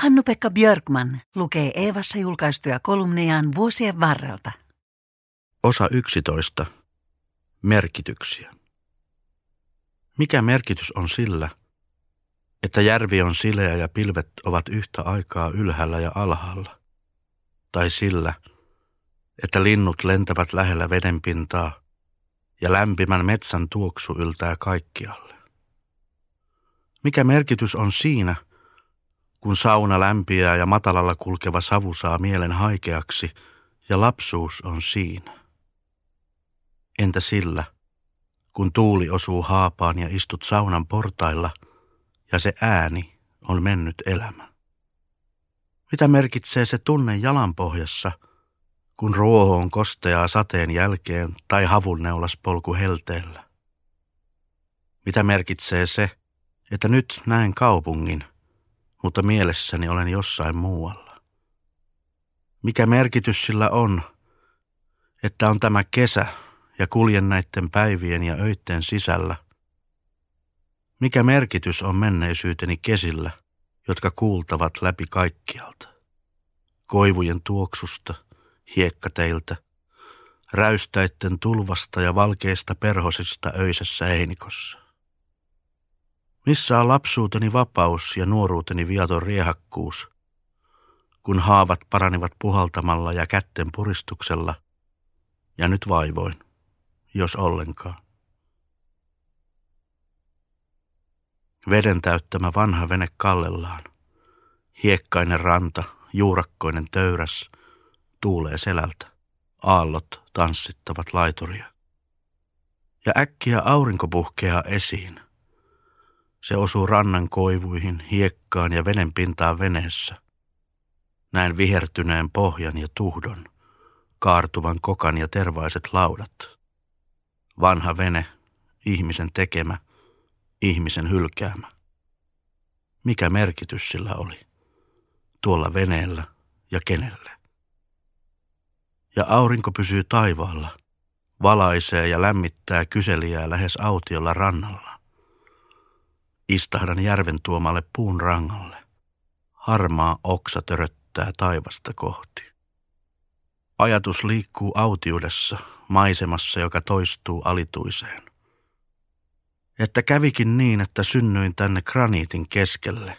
Hannu-Pekka Björkman lukee Eevassa julkaistuja kolumnejaan vuosien varrelta. Osa 11. Merkityksiä. Mikä merkitys on sillä, että järvi on sileä ja pilvet ovat yhtä aikaa ylhäällä ja alhaalla? Tai sillä, että linnut lentävät lähellä vedenpintaa ja lämpimän metsän tuoksu yltää kaikkialle? Mikä merkitys on siinä, kun sauna lämpiää ja matalalla kulkeva savu saa mielen haikeaksi ja lapsuus on siinä? Entä sillä, kun tuuli osuu haapaan ja istut saunan portailla ja se ääni on mennyt elämä? Mitä merkitsee se tunne jalanpohjassa, kun ruoho on kosteaa sateen jälkeen tai neulas polku helteellä? Mitä merkitsee se, että nyt näen kaupungin, mutta mielessäni olen jossain muualla? Mikä merkitys sillä on, että on tämä kesä, ja kuljen näiden päivien ja öitten sisällä. Mikä merkitys on menneisyyteni kesillä, jotka kuultavat läpi kaikkialta? Koivujen tuoksusta, hiekkateiltä, räystäitten tulvasta ja valkeista perhosista öisessä heinikossa. Missä on lapsuuteni vapaus ja nuoruuteni viaton riehakkuus, kun haavat paranivat puhaltamalla ja kätten puristuksella, ja nyt vaivoin jos ollenkaan. Veden täyttämä vanha vene kallellaan. Hiekkainen ranta, juurakkoinen töyräs, tuulee selältä. Aallot tanssittavat laituria. Ja äkkiä aurinko puhkeaa esiin. Se osuu rannan koivuihin, hiekkaan ja venen pintaan veneessä. Näen vihertyneen pohjan ja tuhdon, kaartuvan kokan ja tervaiset laudat. Vanha vene, ihmisen tekemä, ihmisen hylkäämä. Mikä merkitys sillä oli? Tuolla veneellä ja kenelle? Ja aurinko pysyy taivaalla, valaisee ja lämmittää kyselijää lähes autiolla rannalla. Istahdan järven tuomalle puun rangalle. Harmaa oksa töröttää taivasta kohti. Ajatus liikkuu autiudessa, maisemassa, joka toistuu alituiseen. Että kävikin niin, että synnyin tänne graniitin keskelle,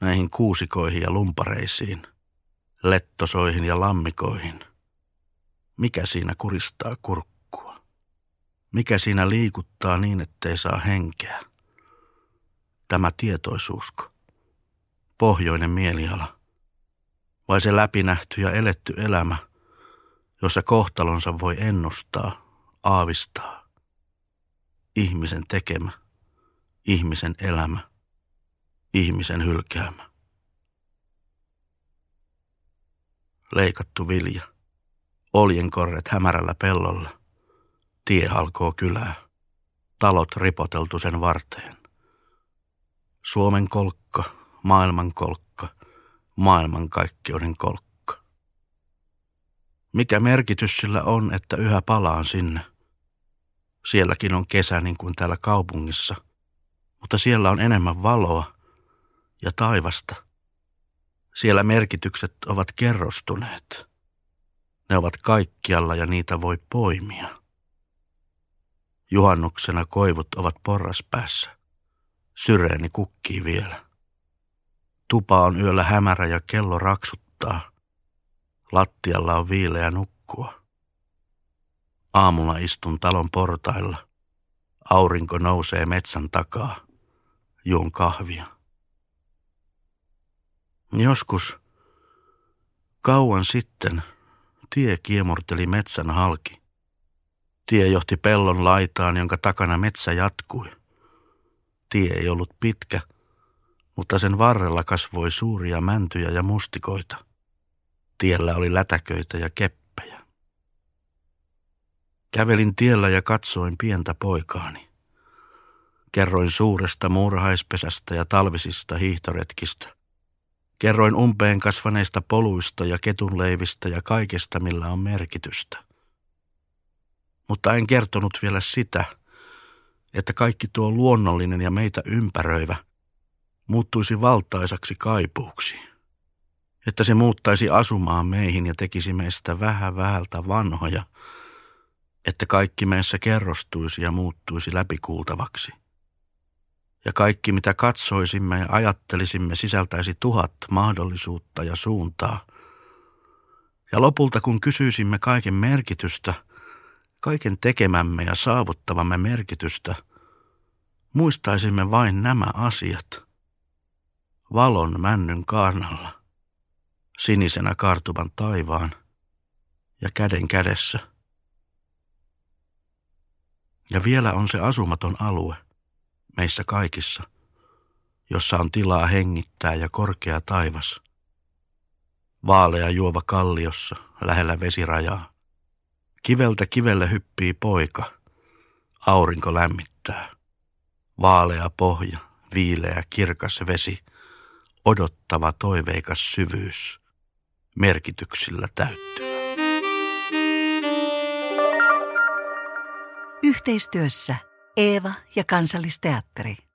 näihin kuusikoihin ja lumpareisiin, lettosoihin ja lammikoihin. Mikä siinä kuristaa kurkkua? Mikä siinä liikuttaa niin, ettei saa henkeä? Tämä tietoisuusko? Pohjoinen mieliala? Vai se läpinähty ja eletty elämä – jossa kohtalonsa voi ennustaa, aavistaa. Ihmisen tekemä, ihmisen elämä, ihmisen hylkäämä. Leikattu vilja, oljenkorret hämärällä pellolla, tie halkoo kylää, talot ripoteltu sen varteen. Suomen kolkka, maailman kolkka, maailmankaikkeuden kolkka. Mikä merkitys sillä on, että yhä palaan sinne? Sielläkin on kesä niin kuin täällä kaupungissa, mutta siellä on enemmän valoa ja taivasta. Siellä merkitykset ovat kerrostuneet. Ne ovat kaikkialla ja niitä voi poimia. Juhannuksena koivut ovat porraspäässä. Syreeni kukkii vielä. Tupa on yöllä hämärä ja kello raksuttaa – Lattialla on viileä nukkua. Aamulla istun talon portailla. Aurinko nousee metsän takaa. Juon kahvia. Joskus, kauan sitten, tie kiemurteli metsän halki. Tie johti pellon laitaan, jonka takana metsä jatkui. Tie ei ollut pitkä, mutta sen varrella kasvoi suuria mäntyjä ja mustikoita. Tiellä oli lätäköitä ja keppejä. Kävelin tiellä ja katsoin pientä poikaani. Kerroin suuresta muurahaispesästä ja talvisista hiihtoretkistä. Kerroin umpeen kasvaneista poluista ja ketunleivistä ja kaikesta, millä on merkitystä. Mutta en kertonut vielä sitä, että kaikki tuo luonnollinen ja meitä ympäröivä muuttuisi valtaisaksi kaipuuksi. Että se muuttaisi asumaan meihin ja tekisi meistä vähän vähältä vanhoja, että kaikki meissä kerrostuisi ja muuttuisi läpikuultavaksi. Ja kaikki, mitä katsoisimme ja ajattelisimme, sisältäisi tuhat mahdollisuutta ja suuntaa. Ja lopulta, kun kysyisimme kaiken merkitystä, kaiken tekemämme ja saavuttavamme merkitystä, muistaisimme vain nämä asiat – valon männyn kaarnalla, sinisenä kartuvan taivaan ja käden kädessä. Ja vielä on se asumaton alue meissä kaikissa, jossa on tilaa hengittää ja korkea taivas. Vaalea juova kalliossa lähellä vesirajaa. Kiveltä kivelle hyppii poika. Aurinko lämmittää. Vaalea pohja, viileä kirkas vesi – odottava toiveikas syvyys, merkityksillä täyttyvä. Yhteistyössä Eeva ja Kansallisteatteri.